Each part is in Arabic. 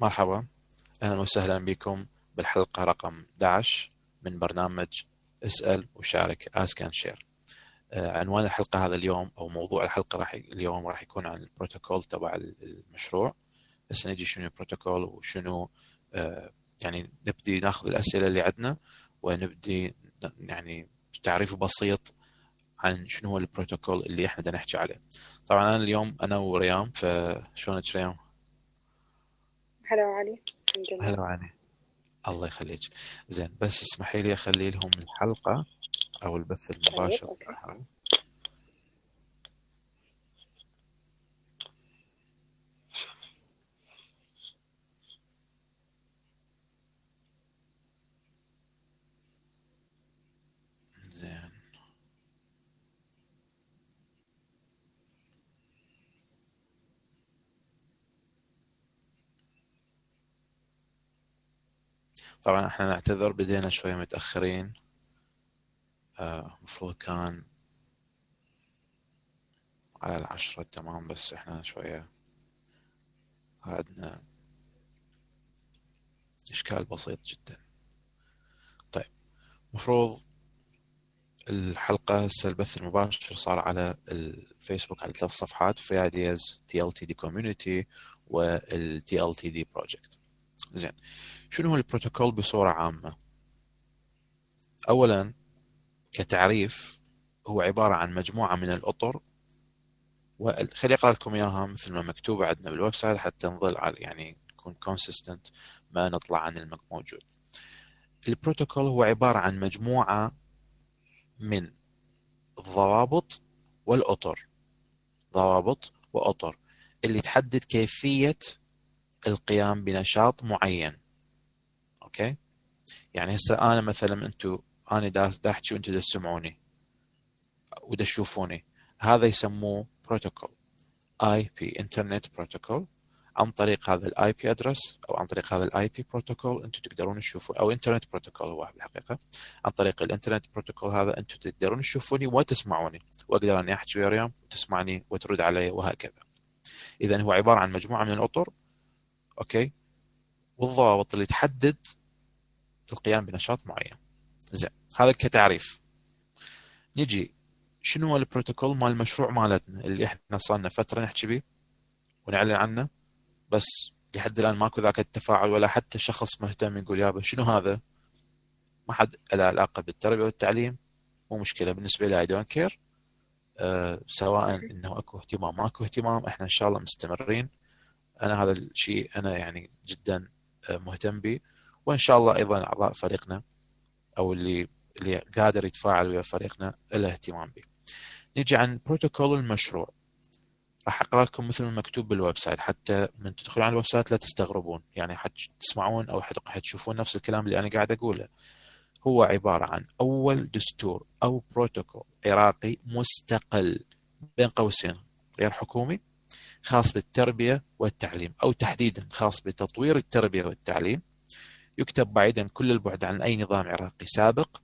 مرحبا. أهلا وسهلا بكم بالحلقة رقم 11 من برنامج اسأل وشارك and Share. آه، عنوان الحلقة هذا اليوم أو موضوع الحلقة راح اليوم راح يكون عن البروتوكول تبع المشروع. بس نجي شنو البروتوكول وشنو آه، يعني نبدي ناخذ الأسئلة اللي عندنا ونبدي يعني تعريف بسيط عن شنو هو البروتوكول اللي إحنا بدنا نحكي عليه. طبعا أنا اليوم أنا وريام فشلونك ريام؟ هلا علي هلا علي الله يخليك. زين بس اسمحي لي أخلي لهم الحلقة أو البث المباشر طيب، زين طبعا إحنا نعتذر بدينا شوية متأخرين. المفروض آه كان على العشرة تمام بس إحنا شوية عندنا إشكال بسيط جدا. طيب مفروض الحلقة هسه البث المباشر صار على الفيسبوك على ثلاث صفحات فري ايدياز تي ال تي دي كوميونتي والتي ال تي دي بروجكت زين. شنو هو البروتوكول بصورة عامة؟ أولا كتعريف هو عبارة عن مجموعة من الأطر وخلي أقرأ لكم إياها مثل ما مكتوبة عندنا بال website حتى نظل على يعني نكون consistent ما نطلع عن الموجود. البروتوكول هو عبارة عن مجموعة من الضوابط والأطر. ضوابط وأطر. اللي تحدد كيفية القيام بنشاط معين. أوكي؟ يعني هسه أنا مثلا أنتم أنا دا أحكي وأنتم تسمعوني ودا تشوفوني. هذا يسموه بروتوكول IP internet protocol عن طريق هذا ال IP address أو عن طريق هذا ال IP protocol أنتم تقدرون تشوفون أو internet protocol هو بالحقيقة. عن طريق ال internet protocol هذا أنتم تقدرون تشوفوني وتسمعوني. وأقدر أني أحكي ويا وتسمعني وترد علي وهكذا. اذا هو عبارة عن مجموعة من الأطر okay؟ والضوابط اللي تحدد القيام بنشاط معين. زين هذا كتعريف. نجي شنو هو البروتوكول مال المشروع مالتنا اللي إحنا صار لنا فترة نحكي به ونعلن عنه؟ بس لحد الآن ماكو ذاك التفاعل ولا حتى شخص مهتم يقول يابا شنو هذا؟ ما حد له علاقة بالتربية والتعليم مو مشكلة. بالنسبة لي I don't care سواء إنه أكو اهتمام ماكو اهتمام إحنا إن شاء الله مستمرين. أنا هذا الشيء أنا يعني جدا آه، مهتم به وإن شاء الله أيضا أعضاء فريقنا أو اللي اللي قادر يتفاعل ويا فريقنا له اهتمام به. نجي عن بروتوكول المشروع. راح أقرأ لكم مثل ما مكتوب بال website حتى من تدخلون على ال website لا تستغربون يعني حتسمعون أو حتشوفون نفس الكلام اللي أنا قاعد أقوله. هو عبارة عن أول دستور أو بروتوكول عراقي مستقل بين قوسين غير حكومي خاص بالتربية والتعليم أو تحديدا خاص بتطوير التربية والتعليم. يكتب بعيدا كل البعد عن أي نظام عراقي سابق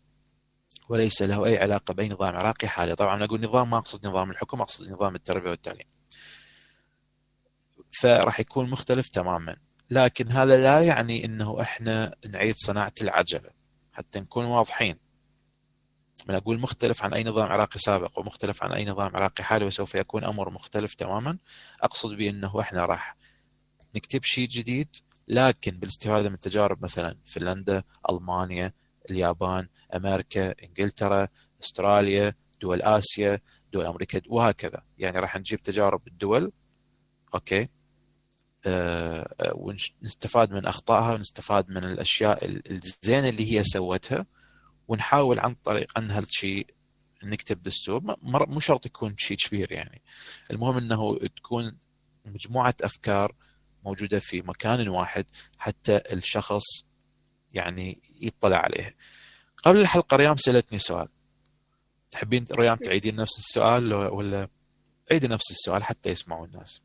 وليس له أي علاقة بأي نظام عراقي حالي. طبعا أقول نظام ما أقصد نظام الحكم أقصد نظام التربية والتعليم. فراح يكون مختلف تماما. لكن هذا لا يعني إنه إحنا نعيد صناعة العجلة. حتى نكون واضحين. من أقول مختلف عن أي نظام عراقي سابق ومختلف عن أي نظام عراقي حالي وسوف يكون أمر مختلف تماما. أقصد بأنه إحنا راح نكتب شيء جديد لكن بالاستفادة من تجارب مثلا فنلندا، ألمانيا، اليابان، أمريكا، إنجلترا، أستراليا، دول آسيا، دول أمريكا وهكذا، يعني راح نجيب تجارب الدول. أوكي. أه ونستفاد من أخطائها ونستفاد من الأشياء الزينه اللي هي سوتها. ونحاول عن طريق أن هالشيء نكتب دستور. مو شرط يكون شيء كبير يعني. المهم إنه تكون مجموعة أفكار موجودة في مكان واحد حتى الشخص يعني يطلع عليها قبل الحلقة ريام سألتني سؤال. تحبين ريام تعيدين نفس السؤال ولا عيدي نفس السؤال حتى يسمعوا الناس؟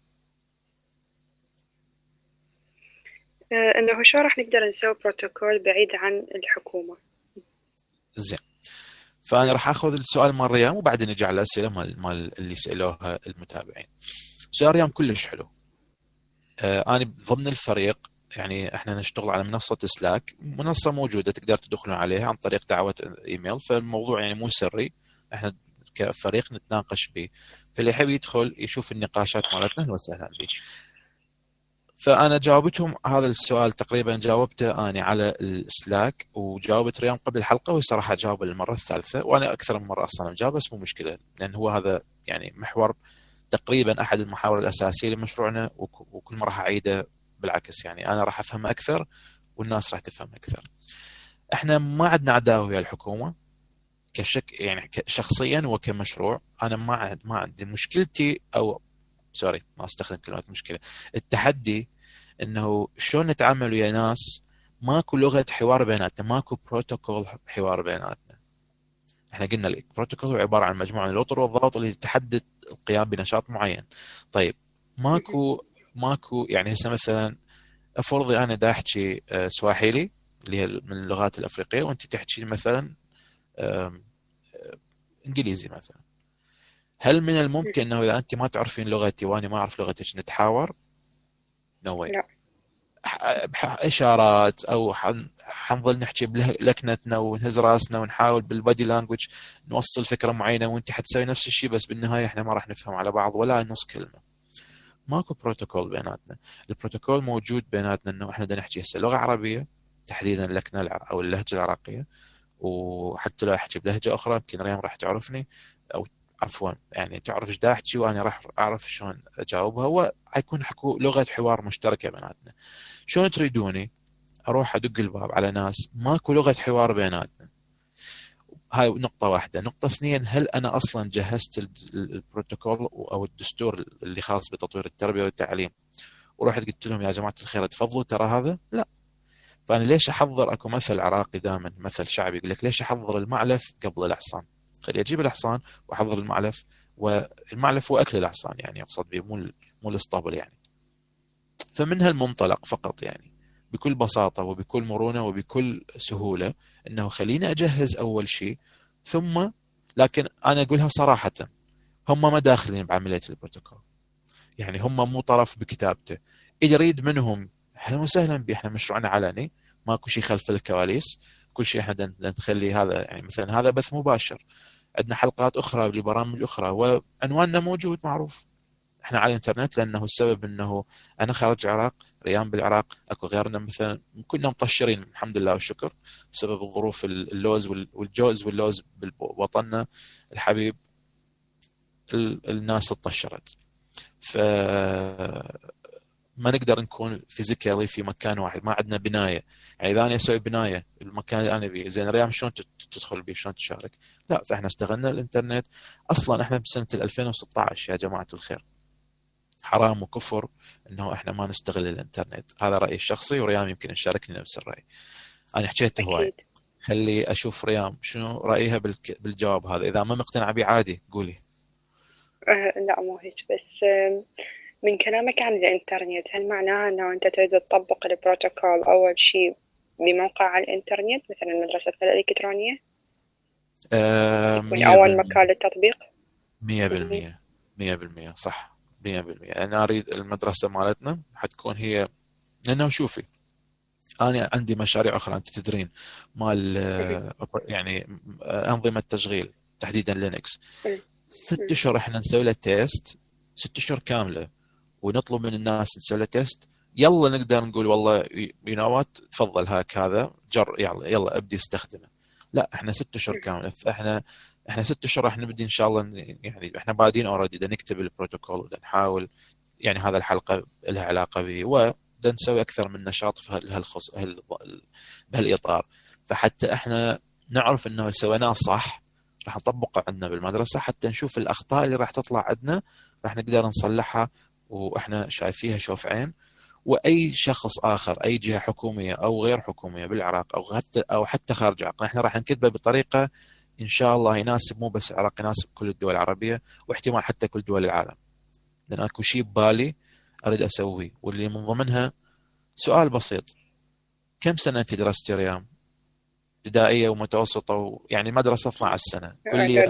آه، إنه شو راح نقدر نسوي بروتوكول بعيد عن الحكومة؟ زين فأنا راح آخذ السؤال مال ريام وبعدين نجي على الأسئلة مال مال اللي سألوها المتابعين. سؤال ريام كلش حلو. آه أنا ضمن الفريق يعني إحنا نشتغل على منصة سلاك منصة موجودة تقدر تدخلون عليها عن طريق دعوة إيميل فالموضوع يعني مو سري إحنا كفريق نتناقش به فاللي يحب يدخل يشوف النقاشات مالتنا أهلا وسهلا به فأنا جاوبتهم هذا السؤال تقريبا جاوبته أنا على السلاك وجاوبت ريان قبل الحلقة وهي صراحة جاوب المرة الثالثة وأنا أكثر من مرة أصلا مجاوب بس مو مشكلة لأن هو هذا يعني محور تقريبا أحد المحاور الأساسية لمشروعنا وكل مره راح أعيده بالعكس يعني أنا راح أفهم أكثر والناس راح تفهم أكثر. إحنا ما عندنا عداوة ويا الحكومة كشك يعني شخصيا وكمشروع أنا ما ما عندي مشكلتي أو سوري ما أستخدم كلمه مشكلة. التحدي إنه شلون نتعامل ويا ناس ماكو لغة حوار بيناتنا ماكو بروتوكول حوار بيناتنا. إحنا قلنا البروتوكول هو عبارة عن مجموعة من الاطر والضغط اللي تحدد القيام بنشاط معين. طيب ماكو ماكو يعني هسه مثلا أفرضي أنا دا احكي آه، سواحيلي اللي هي من اللغات الأفريقية وأنت تحكي مثلا آه، إنجليزي مثلا. هل من الممكن إنه إذا أنت ما تعرفين لغتي وأنا ما أعرف لغتك نتحاور؟ نو no لا. إشارات أو حنظل نحكي بلكنتنا ونهز رأسنا ونحاول بالبادي لانجوج نوصل فكرة معينة وأنت حتسوي نفس الشيء بس بالنهاية إحنا ما راح نفهم على بعض ولا نص كلمة. ماكو بروتوكول بيناتنا، البروتوكول موجود بيناتنا إنه إحنا بدنا نحكي هسه لغة عربية تحديدا اللكنه أو اللهجة العراقية. وحتى لو أحكي بلهجة أخرى يمكن ريم راح تعرفني أو عفوا يعني تعرف إيش دا احكي وأنا راح أعرف شلون أجاوبها. هو حيكون حكو لغة حوار مشتركة بيناتنا. شلون تريدوني؟ أروح أدق الباب على ناس ماكو لغة حوار بيناتنا. هاي نقطة واحدة. نقطة اثنين هل أنا أصلا جهزت البروتوكول أو الدستور اللي خاص بتطوير التربية والتعليم ورحت قلت لهم يا جماعة الخير تفضلوا ترى هذا؟ لا. فأنا ليش أحضر أكو مثل عراقي دائما مثل شعبي يقول لك ليش أحضر المعلف قبل الحصان خلي أجيب الحصان واحضر المعلف والمعلف هو أكل الحصان يعني أقصد به مو مو الأسطبل يعني. فمن هالمنطلق فقط يعني بكل بساطة وبكل مرونة وبكل سهولة أنه خليني أجهز أول شيء ثم لكن أنا أقولها صراحة هم ما داخلين بعملية البروتوكول. يعني هم مو طرف بكتابته. إذا يريد منهم أهلا وسهلا به إحنا مشروعنا علني ماكو شيء خلف الكواليس كل شيء إحنا نخلي هذا يعني مثلا هذا بث مباشر. عندنا حلقات أخرى لبرامج أخرى وعنواننا موجود معروف. إحنا على الإنترنت لأنه السبب إنه أنا خارج العراق ريام بالعراق أكو غيرنا مثلا كنا مطشرين الحمد لله والشكر بسبب الظروف اللوز والجوز واللوز بوطننا الحبيب الناس تطشرت. ف ما نقدر نكون physically في مكان واحد ما عندنا بناية. يعني إذا أنا أسوي بناية المكان اللي أنا فيه زين ريام شلون تدخل به شلون تشارك؟ لا فإحنا استغلنا الإنترنت. أصلا إحنا بسنة 2016 يا جماعة الخير. حرام وكفر إنه إحنا ما نستغل الإنترنت. هذا رأيي الشخصي وريام يمكن يشاركني نفس الرأي. أنا حكيت هواي. خلي أشوف ريام شنو رأيها بالجواب هذا. إذا ما مقتنعه به عادي قولي. أه لا مو هيك. بس من كلامك عن الإنترنت هل معناها أنه أنت تريد تطبق البروتوكول أول شيء بموقع على الإنترنت مثلا مدرسة الإلكترونية؟ آه أول مكان للتطبيق؟ مية بالمية. مية بالمية صح. مية بالمية. أنا أريد المدرسة مالتنا حتكون هي لأنه شوفي أنا عندي مشاريع أخرى أنت تدرين مال يعني أنظمة تشغيل تحديدا Linux. ست أشهر إحنا نسوي له test ست أشهر كاملة. ونطلب من الناس نسوي له test يلا نقدر نقول والله you know what تفضل هاك هذا جرب يلا يلا ابدي استخدمه. لا إحنا ست أشهر كاملة. فاحنا إحنا ست أشهر راح نبدي إن شاء الله يعني إحنا بادين already نكتب البروتوكول ودا نحاول يعني هذا الحلقة لها علاقة به ودا نسوي أكثر من نشاط في هالخص بهالإطار. فحتى إحنا نعرف إنه سويناه صح راح نطبقه عندنا بالمدرسة. حتى نشوف الأخطاء اللي راح تطلع عندنا راح نقدر نصلحها وإحنا شايفيها شوف عين وأي شخص آخر أي جهة حكومية أو غير حكومية بالعراق أو حتى أو حتى خارج العراق إحنا راح نكتبه بطريقة إن شاء الله يناسب مو بس العراق يناسب كل الدول العربية واحتمال حتى كل دول العالم. لأن أكو شيء ببالي أريد أسويه واللي من ضمنها سؤال بسيط. كم سنة أنت درست ريام؟ ابتدائيه ومتوسطة و... يعني مدرسة 12 سنة كلية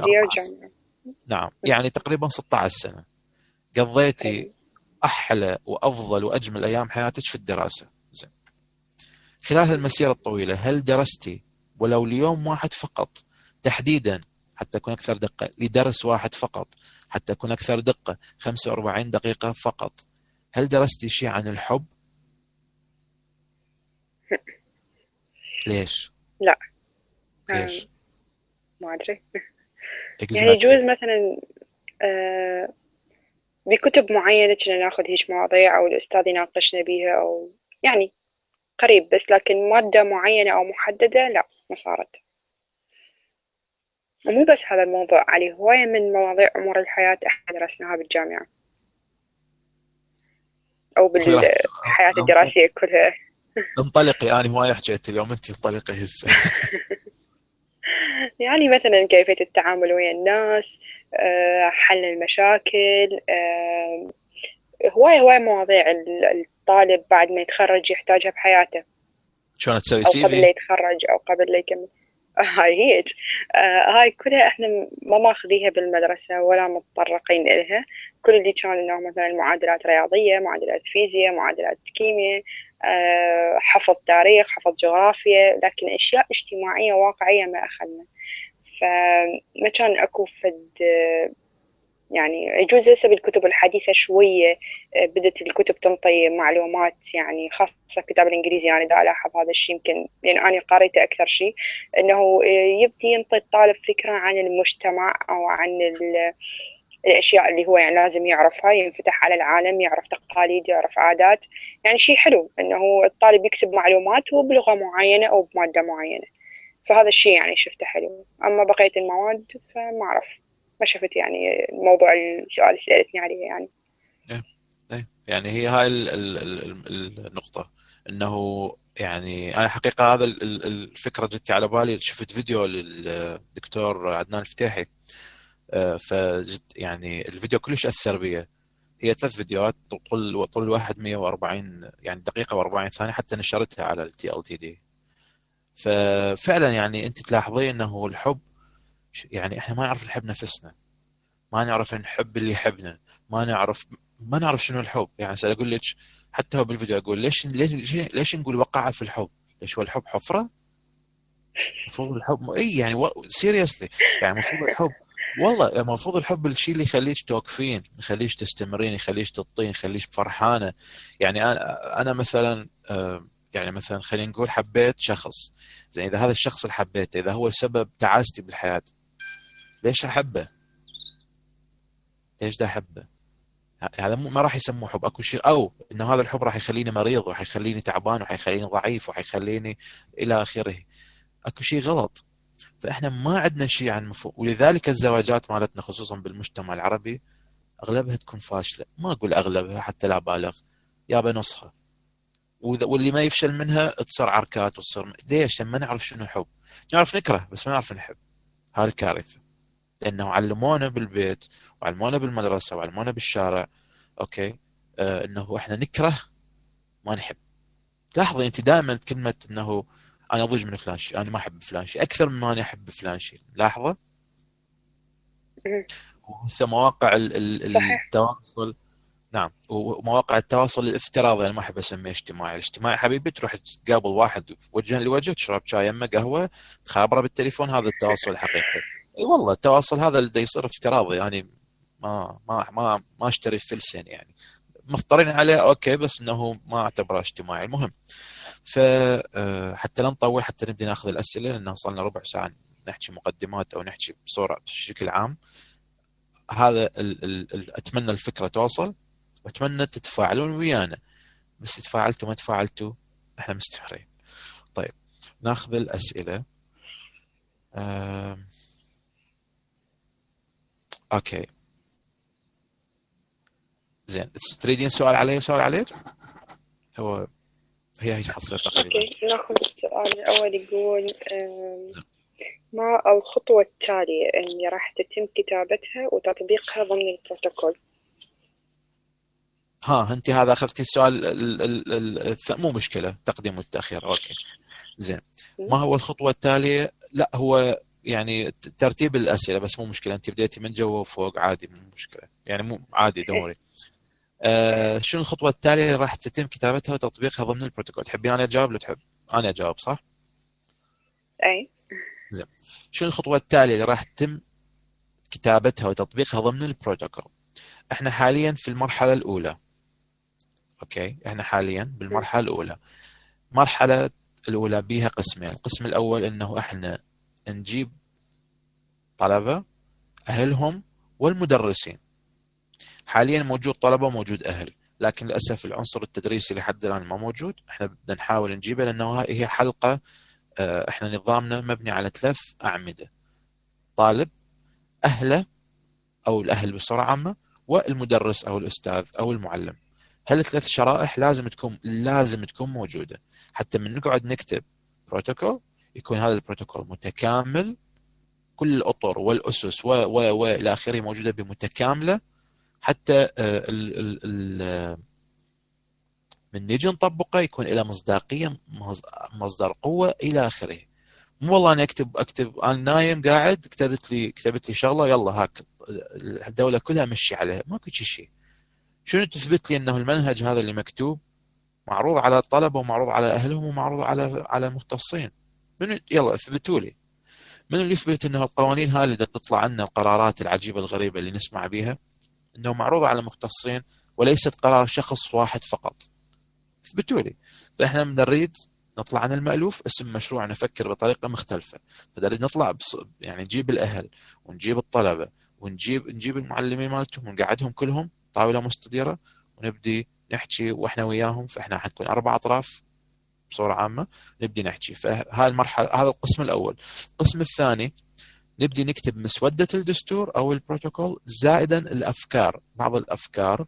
نعم يعني تقريبا 16 سنة. قضيتي أحلى وأفضل وأجمل أيام حياتك في الدراسة. زين. خلال المسيره الطويلة هل درستي ولو ليوم واحد فقط؟ تحديدا حتى اكون أكثر دقة. لدرس واحد فقط حتى اكون أكثر دقة. 45 دقيقة فقط. هل درستي شيء عن الحب؟ ليش؟ لا. ليش؟ ما أدري. يعني يجوز مثلا آه بكتب معينة كنا ناخذ هيج مواضيع أو الأستاذ يناقشنا بيها أو يعني قريب بس لكن مادة معينة أو محددة لا ما صارت. ومو بس هذا الموضوع علي هواية من مواضيع أمور الحياة إحنا درسناها بالجامعة. أو بالحياة الدراسية كلها. انطلقي أنا هواية حكيت اليوم أنت انطلقي هسه. يعني مثلا كيفية التعامل ويا الناس حل المشاكل آه، هواية هواية مواضيع الطالب بعد ما يتخرج يحتاجها بحياته. شلون تسوي سي في؟ قبل لا يتخرج أو قبل لا يكمل. هاي هيج. آه هاي كلها إحنا ما ماخذيها بالمدرسة ولا متطرقين إلها كل اللي كان إنه مثلا معادلات رياضية معادلات فيزياء معادلات كيمياء آه حفظ تاريخ حفظ جغرافيا لكن أشياء اجتماعية واقعية ما أخذنا. فما كان أكو فد يعني يجوز هسه بالكتب الحديثة شوية بدت الكتب تنطي معلومات يعني خاصة الكتاب الإنجليزي يعني دا ألاحظ هذا الشيء يمكن لأن أنا قريته أكثر شيء أنه يبدي ينطي الطالب فكرة عن المجتمع أو عن الأشياء اللي هو يعني لازم يعرفها ينفتح على العالم يعرف تقاليد يعرف عادات يعني شيء حلو أنه الطالب يكسب معلومات وبلغة معينة أو بمادة معينة. فهذا الشيء يعني شفته حلو. أما بقية المواد فما أعرف. ما شفت يعني موضوع السؤال اللي سألتني عليه يعني. إيه إيه. يعني هي هاي النقطة. إنه يعني أنا حقيقة هذا الفكرة جت على بالي. شفت فيديو للدكتور عدنان الفتيحي. آه، فجد يعني الفيديو كلش أثر بي. هي ثلاث فيديوهات طول طول الواحد 140 يعني دقيقة و40 ثانية حتى نشرتها على التي ال تي دي ففعلا يعني أنت تلاحظين أنه الحب يعني إحنا ما نعرف نحب نفسنا. ما نعرف نحب اللي يحبنا. ما نعرف ما نعرف شنو الحب. يعني أقول لك حتى هو بالفيديو أقول ليش ليش ليش نقول وقع في الحب؟ ليش هو الحب حفرة؟ المفروض الحب إي يعني و... سيريسلي يعني المفروض الحب والله المفروض الحب الشيء اللي يخليك توقفين يخليك تستمرين يخليك تطين يخليك فرحانة. يعني أنا أنا مثلا يعني مثلا خلينا نقول حبيت شخص. زين إذا هذا الشخص اللي حبيته إذا هو سبب تعاستي بالحياة ليش أحبه؟ ليش دا أحبه؟ هذا ما راح يسموه حب. أكو شيء أو إنه هذا الحب راح يخليني مريض وحيخليني تعبان وحيخليني ضعيف وحيخليني إلى آخره. أكو شيء غلط. فإحنا ما عندنا شيء عن مفهوم. ولذلك الزواجات مالتنا خصوصا بالمجتمع العربي أغلبها تكون فاشلة. ما أقول أغلبها حتى لا بالغ يابا نصها واللي ما يفشل منها تصير عركات وتصير ليش؟ لما نعرف شنو الحب. نعرف نكره بس ما نعرف نحب هذه الكارثة. لأنه علمونا بالبيت وعلمونا بالمدرسة وعلمونا بالشارع أوكي؟ آه إنه إحنا نكره ما نحب. لاحظي أنت دائما كلمة إنه أنا ضج من فلان شيء أنا ما أحب فلان شيء أكثر مما أنا أحب فلان شيء لاحظه وهسه مواقع التواصل نعم. ومواقع التواصل الافتراضي أنا ما أحب أسميه اجتماعي، الاجتماعي حبيبي تروح تقابل واحد وجها لوجه تشرب شاي يمه قهوة تخابره بالتليفون هذا التواصل الحقيقي. إي والله التواصل هذا اللي يصير افتراضي يعني ما ما ما ما أشتري فلسين يعني. مفطرين عليه أوكي بس إنه ما أعتبره اجتماعي. المهم فحتى آه، لا نطول حتى نبدا ناخذ الأسئلة لأنه صار ربع ساعة نحكي مقدمات أو نحكي بصورة بشكل عام. هذا ال ال أتمنى الفكرة توصل. واتمنى تتفاعلون ويانا. بس تفاعلتوا ما تفاعلتوا إحنا مستمرين طيب ناخذ الأسئلة. okay. زين تريدين سؤال علي؟ سؤال عليك؟ هو هي هي حصلت تقريبا. okay ناخذ السؤال الأول يقول ما الخطوة التالية اللي راح تتم كتابتها وتطبيقها ضمن البروتوكول؟ ها انت هذا اخذتي السؤال ال ال ال مو مشكلة تقديم والتاخير okay. زين. ما هو الخطوة التالية؟ لا هو يعني ترتيب الأسئلة بس مو مشكلة انت بديتي من جوا وفوق عادي مو مشكلة. يعني مو عادي دوري. آه شنو الخطوة التالية اللي راح تتم كتابتها وتطبيقها ضمن البروتوكول؟ تحبين أنا أجاوب؟ لو تحب. أنا أجاوب صح؟ أي. زين. شنو الخطوة التالية اللي راح تتم كتابتها وتطبيقها ضمن البروتوكول؟ إحنا حاليا في المرحلة الأولى. okay؟ إحنا حاليا بالمرحلة الأولى. المرحله الأولى بيها قسمين. القسم الأول إنه إحنا نجيب طلبة أهلهم والمدرسين. حاليا موجود طلبة وموجود أهل لكن للأسف العنصر التدريسي لحد الآن ما موجود. إحنا بدنا نحاول نجيبه لأنه هي حلقة آه، إحنا نظامنا مبني على ثلاث أعمدة. طالب أهله أو الأهل بصورة عامة والمدرس أو الأستاذ أو المعلم. هالثلاث شرائح لازم تكون لازم تكون موجودة؟ حتى من نقعد نكتب بروتوكول يكون هذا البروتوكول متكامل. كل الأطر والأسس و و و إلى آخره موجودة بمتكاملة. حتى ال ال ال من نيجي نطبقه يكون له مصداقية مصدر قوة إلى آخره. مو والله أنا اكتب أكتب أنا نايم قاعد كتبت لي كتبت لي شغلة يلا هاك. الدولة كلها مشي عليها. ماكو شيء شنو تثبت لي أنه المنهج هذا اللي مكتوب؟ معروض على الطلبة ومعروض على أهلهم ومعروض على على المختصين. من يلا اثبتوا لي. من اللي يثبت أنه القوانين هذه اللي تطلع عنا القرارات العجيبة الغريبة اللي نسمع بها أنه معروضه على مختصين وليست قرار شخص واحد فقط. اثبتوا لي. فإحنا نريد نطلع عن المألوف اسم مشروع نفكر بطريقة مختلفة. فنريد نطلع بص... يعني نجيب الأهل ونجيب الطلبة ونجيب نجيب المعلمين مالتهم ونقعدهم كلهم طاولة مستديرة ونبدي نحكي وإحنا وياهم فإحنا حنكون أربع أطراف بصورة عامة نبدي نحكي. فهاي المرحلة هذا القسم الأول. القسم الثاني نبدي نكتب مسودة الدستور أو البروتوكول زائدا الأفكار بعض الأفكار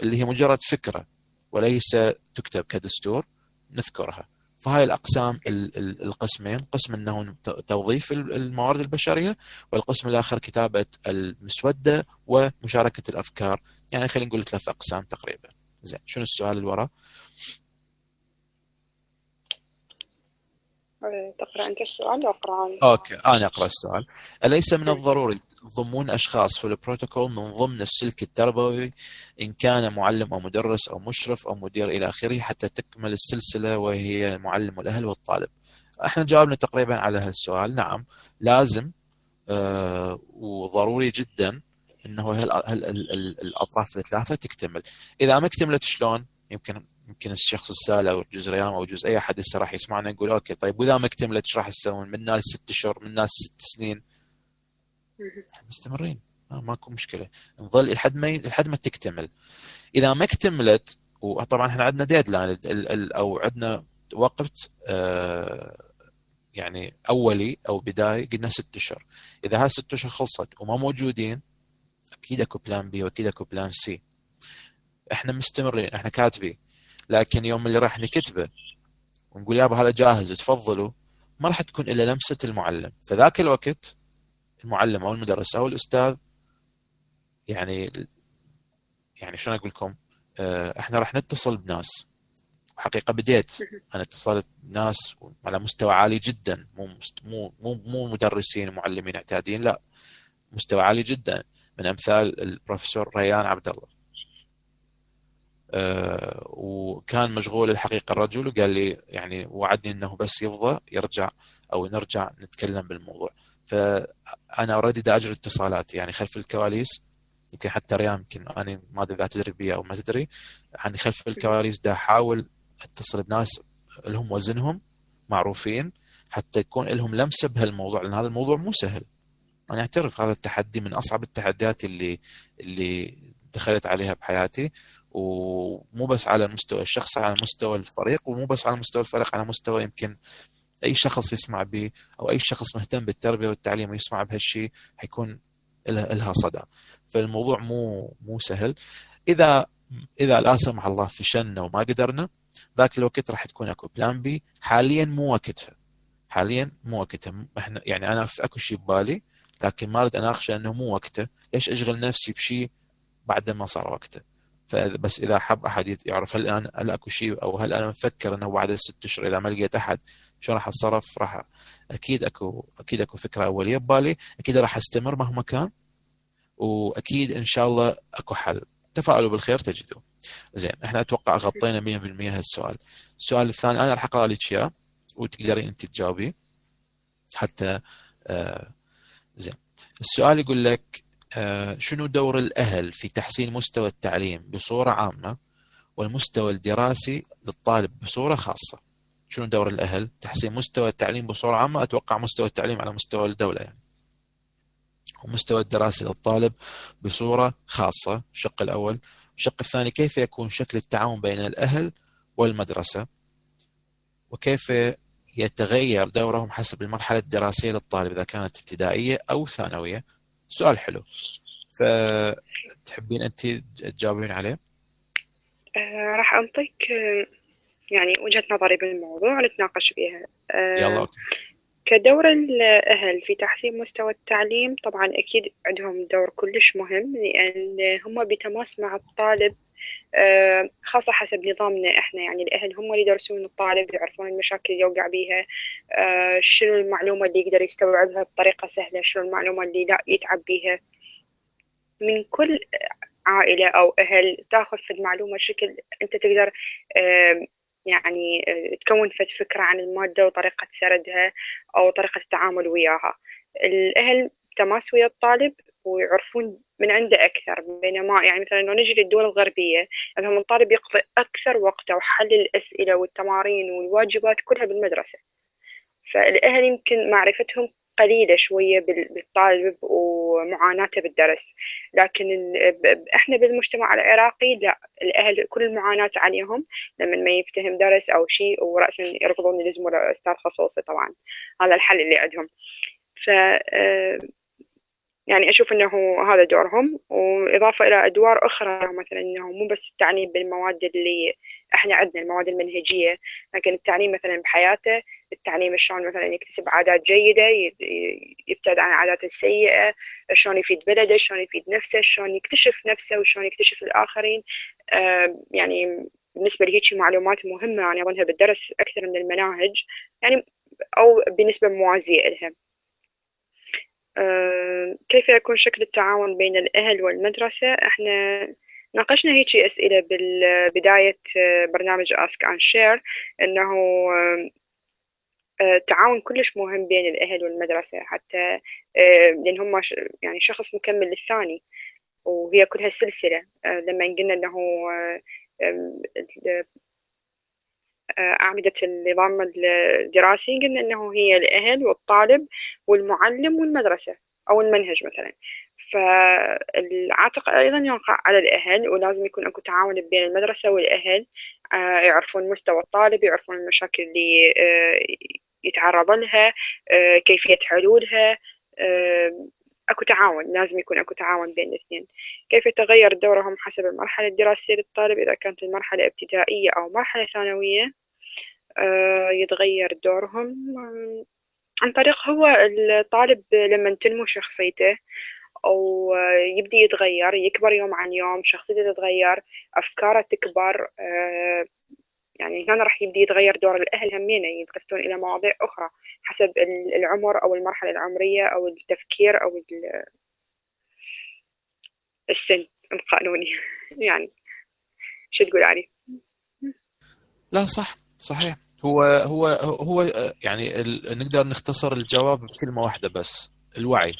اللي هي مجرد فكرة وليس تكتب كدستور نذكرها. فهاي الأقسام القسمين. قسم انه توظيف الموارد البشرية والقسم الآخر كتابة المسودة ومشاركة الأفكار. يعني خلينا نقول ثلاث أقسام تقريبا. زين شنو السؤال اللي وراه؟ تقرأ أنت السؤال وأقرأ أنا؟ أوكي أنا أقرأ السؤال. أليس من الضروري ضمون أشخاص في البروتوكول من ضمن السلك التربوي إن كان معلم أو مدرس أو مشرف أو مدير إلى آخره حتى تكمل السلسلة وهي المعلم والأهل والطالب؟ إحنا جاوبنا تقريبا على هالسؤال نعم. لازم آه وضروري جدا إنه هل هل الأطراف الثلاثة تكتمل. إذا ما اكتملت شلون؟ يمكن يمكن الشخص السائل أو الجزء ريام أو جزء أي أحد هسه راح يسمعنا يقول okay طيب وإذا ما اكتملت إيش راح تسوون؟ من ناس ست اشهر من ناس ست سنين؟ مستمرين. ما ماكو مشكلة. نظل لحد ما لحد ما تكتمل. إذا ما اكتملت وطبعا إحنا عندنا deadline أو عندنا وقت آه يعني أولي أو بداية قلنا ست أشهر. إذا هاي ست أشهر خلصت وما موجودين أكيد أكو plan B وأكيد أكو plan C إحنا مستمرين إحنا كاتبين. لكن يوم اللي راح نكتبه ونقول يابا هذا جاهز تفضلوا ما راح تكون إلا لمسة المعلم. فذاك الوقت المعلم أو المدرس أو الأستاذ يعني يعني شلون أقول لكم؟ آه، إحنا راح نتصل بناس. حقيقة بديت أنا اتصلت بناس على مستوى عالي جدا. مو مو مو مو مدرسين ومعلمين اعتاديين لا مستوى عالي جدا. من أمثال البروفيسور ريان عبد الله أه وكان مشغول الحقيقة الرجل وقال لي يعني وعدني إنه بس يفضى يرجع أو نرجع نتكلم بالموضوع. فأنا already دا اجري اتصالات يعني خلف الكواليس يمكن حتى ريام يمكن أنا ما أدري إذا تدري بي أو ما تدري يعني خلف الكواليس دا أحاول أتصل بناس لهم وزنهم معروفين حتى يكون لهم لمسة بهالموضوع لأن هذا الموضوع مو سهل. أنا أعترف هذا التحدي من أصعب التحديات اللي اللي دخلت عليها بحياتي. ومو بس على مستوى الشخص على مستوى الفريق ومو بس على مستوى الفريق على مستوى يمكن أي شخص يسمع به أو أي شخص مهتم بالتربية والتعليم ويسمع بهالشيء حيكون لها صدى. فالموضوع مو مو سهل. إذا إذا لا سمح الله فشلنا وما قدرنا ذاك الوقت راح تكون أكو plan B حاليا مو وقتها. حاليا مو وقتها. إحنا يعني أنا أكو شيء ببالي لكن ما أريد أناقشه إنه مو وقته ليش أشغل نفسي بشيء بعد ما صار وقته فبس إذا حب أحد يعرف هل أنا هل أكو شيء أو هل أنا مفكر إنه بعد الست أشهر إذا ما لقيت أحد شو راح اتصرف راح أكيد اكو أكيد أكو فكرة أولية ببالي. أكيد راح أستمر مهما كان. وأكيد إن شاء الله أكو حل. تفاءلوا بالخير تجدوا زين إحنا أتوقع غطينا 100% هالسؤال. السؤال الثاني أنا راح أقرأ لك إياه وتقدرين أنت تجاوبيه حتى آه زين. السؤال يقول لك شنو دور الأهل في تحسين مستوى التعليم بصورة عامة والمستوى الدراسي للطالب بصورة خاصة؟ شنو دور الأهل؟ تحسين مستوى التعليم بصورة عامة؟ أتوقع مستوى التعليم على مستوى الدولة يعني. ومستوى الدراسي للطالب بصورة خاصة. الشق الأول. الشق الثاني كيف يكون شكل التعاون بين الأهل والمدرسة؟ وكيف يتغير دورهم حسب المرحلة الدراسية للطالب إذا كانت ابتدائية أو ثانوية؟ سؤال حلو. فتحبين أنت تجاوبين عليه؟ آه راح أعطيك آه، يعني وجهة نظري بالموضوع نتناقش فيها. آه يلا كدور الأهل في تحسين مستوى التعليم طبعا أكيد عندهم دور كلش مهم لأن هم بتماس مع الطالب خاصة حسب نظامنا إحنا. يعني الأهل هم اللي يدرسون الطالب يعرفون المشاكل اللي يوقع بيها آه، شنو المعلومة اللي يقدر يستوعبها بطريقة سهلة شنو المعلومة اللي لا يتعب بيها. من كل عائلة أو أهل تأخذ في المعلومة بشكل أنت تقدر يعني تكون فد فكرة عن المادة وطريقة سردها أو طريقة التعامل وياها. الأهل تماس ويا الطالب ويعرفون من عنده أكثر بينما يعني مثلا لو نجي للدول الغربية مثلا الطالب يقضي أكثر وقته وحل الأسئلة والتمارين والواجبات كلها بالمدرسة. فالأهل يمكن معرفتهم قليلة شوية بالطالب ومعاناته بالدرس. لكن إحنا بالمجتمع العراقي لا الأهل كل المعاناة عليهم لما ما يفتهم درس أو شيء ورأسا يرفضون يلزموا أستاذ خصوصي طبعا. هذا الحل اللي عندهم. ف آه، يعني أشوف أنه هذا دورهم وإضافة إلى أدوار أخرى مثلا أنه مو بس التعليم بالمواد اللي إحنا عندنا المواد المنهجية لكن التعليم مثلا بحياته التعليم شلون مثلا يكتسب عادات جيدة يبتعد عن العادات السيئة شلون يفيد بلده شلون يفيد نفسه شلون يكتشف نفسه وشلون يكتشف الآخرين. يعني بالنسبة لهيك معلومات مهمة أنا أظنها بالدرس أكثر من المناهج يعني أو بنسبة موازية لها. كيف يكون شكل التعاون بين الأهل والمدرسة؟ إحنا ناقشنا هيك أسئلة بالبداية آه، برنامج Ask and Share إنه التعاون آه، كلش مهم بين الأهل والمدرسة حتى آه، لأن هم يعني شخص مكمل للثاني وهي كلها سلسلة لما قلنا إنه أعمدة النظام الدراسي قلنا أنه هي الأهل والطالب والمعلم والمدرسة أو المنهج مثلا. فالعاتق أيضا يقع على الأهل ولازم يكون أكو تعاون بين المدرسة والأهل آه، يعرفون مستوى الطالب يعرفون المشاكل اللي آه، يتعرض لها آه، كيفية حلولها أكو تعاون لازم يكون أكو تعاون بين الاثنين. كيف يتغير دورهم حسب المرحلة الدراسية للطالب؟ إذا كانت المرحلة ابتدائية أو مرحلة ثانوية؟ يتغير دورهم. عن طريق هو الطالب لما تنمو شخصيته أو يبدي يتغير يكبر يوم عن يوم شخصيته تتغير أفكاره تكبر آه، يعني هنا راح يبدي يتغير دور الأهل همين يلتفتون إلى مواضيع أخرى حسب العمر أو المرحلة العمرية أو التفكير أو السن القانوني. يعني شو تقول علي؟ لا صح صحيح. هو هو هو يعني نقدر نختصر الجواب بكلمة واحدة بس الوعي.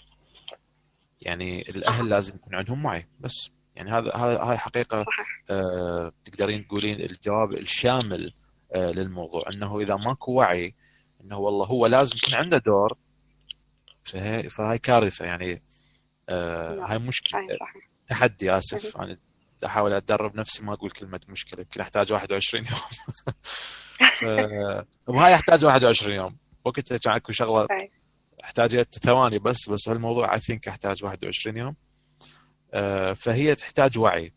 يعني الأهل لازم يكون عندهم وعي بس. يعني هذا هاي حقيقة آه تقدرين تقولين الجواب الشامل آه للموضوع. إنه إذا ماكو وعي إنه والله هو لازم يكون عنده دور فهي فهاي كارثة. يعني آه نعم. هاي مشكلة. تحدي آسف. أنا يعني أحاول أتدرب نفسي ما أقول كلمة مشكلة يمكن أحتاج 21 يوم. ف... وهاي يحتاج 21 يوم. وقتها كان أكو شغلة احتاجت ثواني بس بس هالموضوع I think احتاج 21 يوم. آه، فهي تحتاج وعي.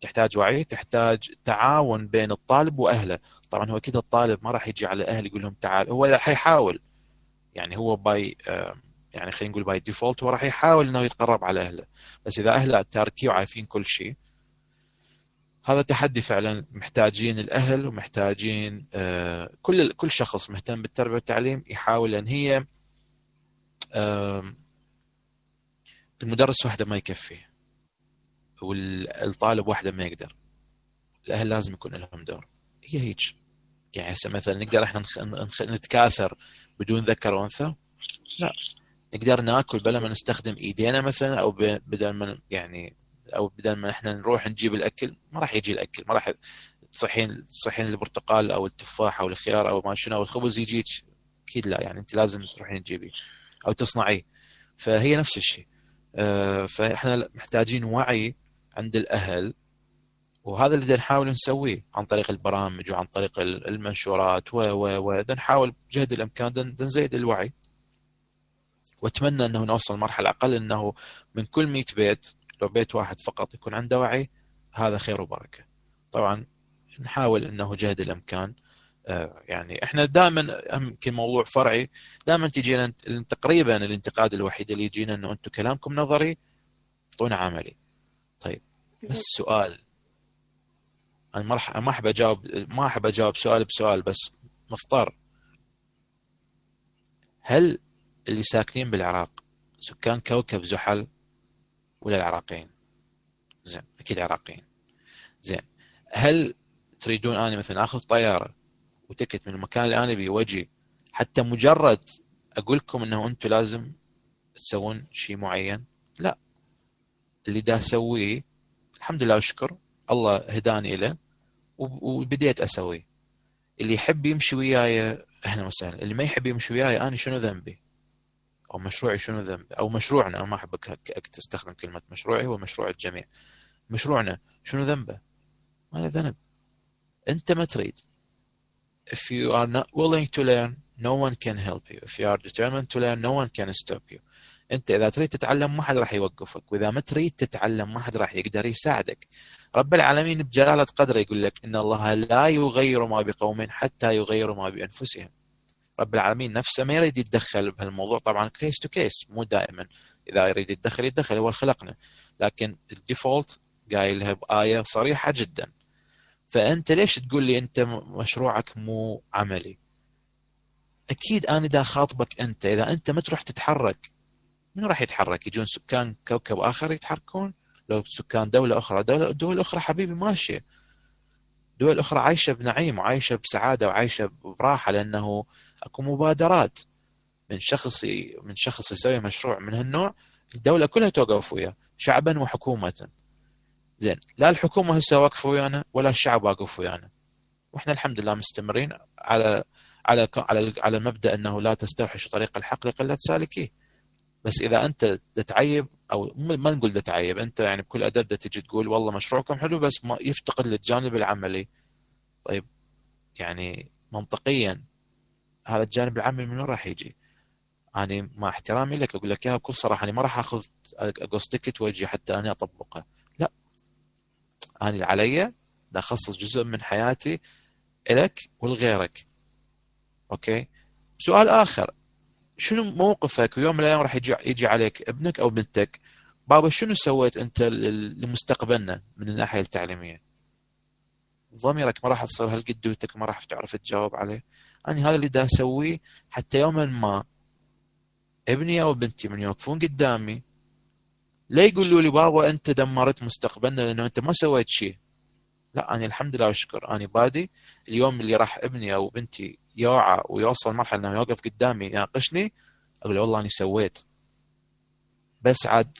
تحتاج وعي تحتاج تعاون بين الطالب وأهله. طبعا هو أكيد الطالب ما راح يجي على أهله يقول لهم تعال. هو حيحاول يعني هو by يعني خلينا نقول by default هو راح يحاول إنه يتقرب على أهله. بس إذا أهله تاركيه وعارفين كل شيء هذا تحدي فعلا. محتاجين الأهل ومحتاجين آه، كل كل شخص مهتم بالتربية والتعليم يحاول أن هي المدرس وحده ما يكفي والطالب وحده ما يقدر. الأهل لازم يكون لهم دور. هي هيك. يعني هسه مثلا نقدر إحنا نتكاثر بدون ذكر وانثى؟ لا. نقدر ناكل بلا ما نستخدم إيدينا مثلا أو بدل ما يعني أو بدل ما إحنا نروح نجيب الأكل ما راح يجي الأكل ما راح تصحين تصحين البرتقال أو التفاح أو الخيار أو ما شنو أو الخبز يجيك أكيد لا يعني أنت لازم تروحين تجيبيه أو تصنعيه. فهي نفس الشيء. آه، فإحنا محتاجين وعي عند الأهل وهذا اللي نحاول نسويه عن طريق البرامج وعن طريق المنشورات و و و نحاول بجهد الأمكان نزيد الوعي. وأتمنى إنه نوصل مرحله أقل إنه من كل 100 بيت لو بيت واحد فقط يكون عنده وعي هذا خير وبركة. طبعا نحاول إنه جهد الإمكان. آه، يعني إحنا دائما يمكن موضوع فرعي دائما تجينا تقريبا الانتقاد الوحيد اللي يجينا إنه أنتم كلامكم نظري اعطونا عملي. طيب بس سؤال. أنا ما راح ما أحب اجاوب ما أحب أجاوب سؤال بسؤال بس مضطر. هل اللي ساكنين بالعراق سكان كوكب زحل؟ ولا العراقيين؟ زين أكيد عراقيين زين هل تريدون أني مثلا آخذ طيارة وتكت من المكان اللي أنا بيه وأجي حتى مجرد أقول لكم إنه أنتم لازم تسوون شيء معين؟ لا. اللي دا أسويه الحمد لله وشكر الله هداني له وبديت أسويه. اللي يحب يمشي وياي أهلا وسهلا. اللي ما يحب يمشي وياي أنا شنو ذنبي؟ أو مشروعي شنو ذنبي أو مشروعنا أنا ما أحب تستخدم كلمة مشروعي هو مشروع الجميع. مشروعنا شنو ذنبه؟ ما له ذنب. أنت ما تريد. If you are not willing to learn no one can help you. If you are determined to learn no one can stop you. أنت إذا تريد تتعلم ما حد راح يوقفك. وإذا ما تريد تتعلم ما حد راح يقدر يساعدك. رب العالمين بجلالة قدره يقول لك إن الله لا يغير ما بقوم حتى يغيروا ما بأنفسهم. رب العالمين نفسه ما يريد يتدخل بهالموضوع. طبعا case to case مو دائما. إذا يريد يتدخل يتدخل. هو خلقنا. لكن ال default قايلها بآية صريحة جدا. فأنت ليش تقول لي أنت مشروعك مو عملي؟ أكيد أنا دا أخاطبك أنت إذا أنت ما تروح تتحرك من راح يتحرك؟ يجون سكان كوكب آخر يتحركون؟ لو سكان دولة أخرى. دولة دول أخرى حبيبي ماشية. دول أخرى عايشة بنعيم وعايشة بسعادة وعايشة براحة لأنه أكو مبادرات من شخص من شخص يسوي مشروع من هالنوع الدولة كلها توقف وياه شعبا وحكومة. زين لا الحكومة هسه واقفة ويانا ولا الشعب واقف ويانا. وإحنا الحمد لله مستمرين على على على على مبدأ إنه لا تستوحش طريق الحق لقلة سالكيه. بس إذا أنت تتعيب أو ما نقول تتعيب أنت يعني بكل أدب تجي تقول والله مشروعكم حلو بس ما يفتقد للجانب العملي. طيب يعني منطقيا هذا الجانب العملي من وين راح يجي؟ أنا مع احترامي لك أقول لك اياها بكل صراحة أنا ما راح أخذ أقص تكت وأجي حتى أنا أطبقه. لا. أنا اللي علي أخصص جزء من حياتي لك ولغيرك okay؟ سؤال آخر. شنو موقفك ويوم من الأيام راح يجي يجي عليك ابنك أو بنتك؟ بابا شنو سويت أنت لمستقبلنا من الناحية التعليمية؟ ضميرك ما راح تصير هالقدوتك ما راح تعرف تجاوب عليه. أنا هذا اللي دا أسويه حتى يوما ما. ابني أو بنتي من يوقفون قدامي. لا يقولوا لي بابا أنت دمرت مستقبلنا لأنه أنت ما سويت شيء. لا أنا الحمد لله والشكر أنا بادي اليوم اللي راح ابني أو بنتي يوعى ويوصل مرحلة إنه يوقف قدامي يناقشني أقول له والله أني سويت. بس عاد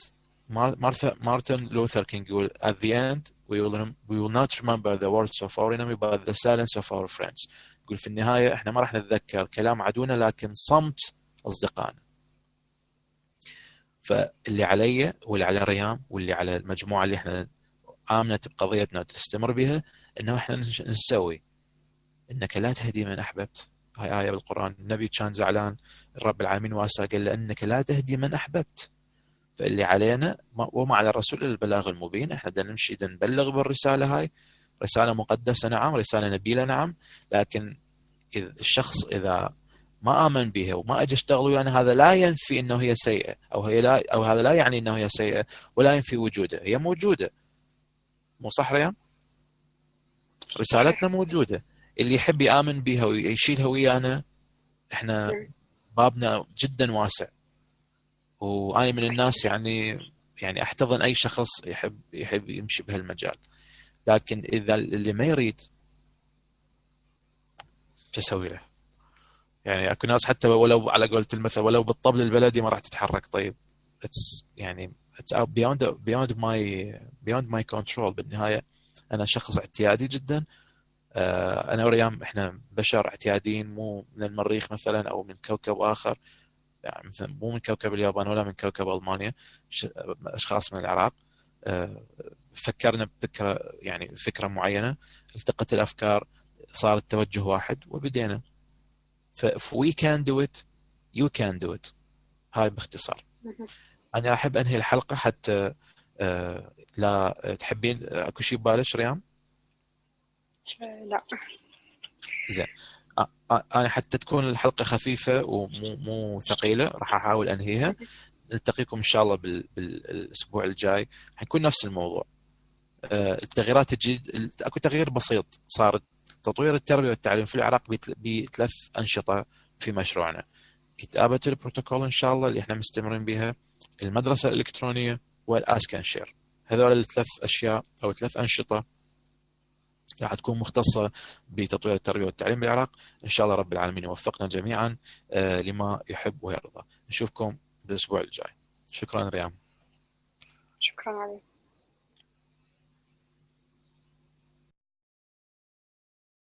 مارتن لوثر كينج يقول at the end we will, we will not remember the words of our enemy but the silence of our friends. يقول في النهاية إحنا ما راح نتذكر كلام عدونا لكن صمت أصدقائنا. فاللي علي واللي على ريام واللي على المجموعة اللي إحنا امنت بقضيتنا وتستمر بها إنه إحنا نسوي إنك لا تهدي من أحببت. هاي آية بالقرآن النبي كان زعلان الرب العالمين واسع قال له إنك لا تهدي من أحببت. فاللي علينا وما على الرسول إلا البلاغ المبين. إحنا بدنا نمشي نبلغ بالرسالة هاي رسالة مقدسة نعم رسالة نبيلة نعم لكن إذا الشخص إذا ما آمن بها وما أجى اشتغل ويانا هذا لا ينفي إنه هي سيئة أو هي لا أو هذا لا يعني إنه هي سيئة ولا ينفي وجودها هي موجودة. مو صح ريان؟ رسالتنا موجودة. اللي يحب يآمن بها ويشيلها ويانا إحنا بابنا جدا واسع. وأنا من الناس يعني يعني أحتضن أي شخص يحب يحب يمشي بهالمجال. لكن إذا اللي ما يريد شو أسوي له؟ يعني أكو ناس حتى ولو على قولة المثل ولو بالطبل البلدي ما راح تتحرك. طيب it's يعني it's beyond beyond my beyond my control بالنهاية أنا شخص اعتيادي جدا. آه، أنا وريام إحنا بشر اعتياديين مو من المريخ مثلا أو من كوكب آخر. يعني مثلا مو من كوكب اليابان ولا من كوكب ألمانيا أشخاص من العراق. فكرنا بفكره يعني فكرة معينة التقت الأفكار صار التوجه واحد وبدينا. ف we can do it you can do it هاي باختصار. أنا أحب أنهي الحلقة حتى آه، لا تحبين؟ أكو شيء ببالك ريام؟ لا. زين. أنا حتى تكون الحلقة خفيفة ومو مو ثقيلة راح أحاول أنهيها. نلتقيكم إن شاء الله بالاسبوع الجاي. حيكون نفس الموضوع. التغييرات الجديد أكو تغيير بسيط صار. تطوير التربية والتعليم في العراق بثلاث أنشطة في مشروعنا. كتابة البروتوكول إن شاء الله اللي إحنا مستمرين بها المدرسة الإلكترونية والاسكن شير. هذول الثلاث أشياء أو ثلاث أنشطة راح تكون مختصة بتطوير التربية والتعليم بالعراق. إن شاء الله رب العالمين يوفقنا جميعا آه، لما يحب ويرضى. نشوفكم بالاسبوع الجاي. شكرا ريام. شكرا عليك.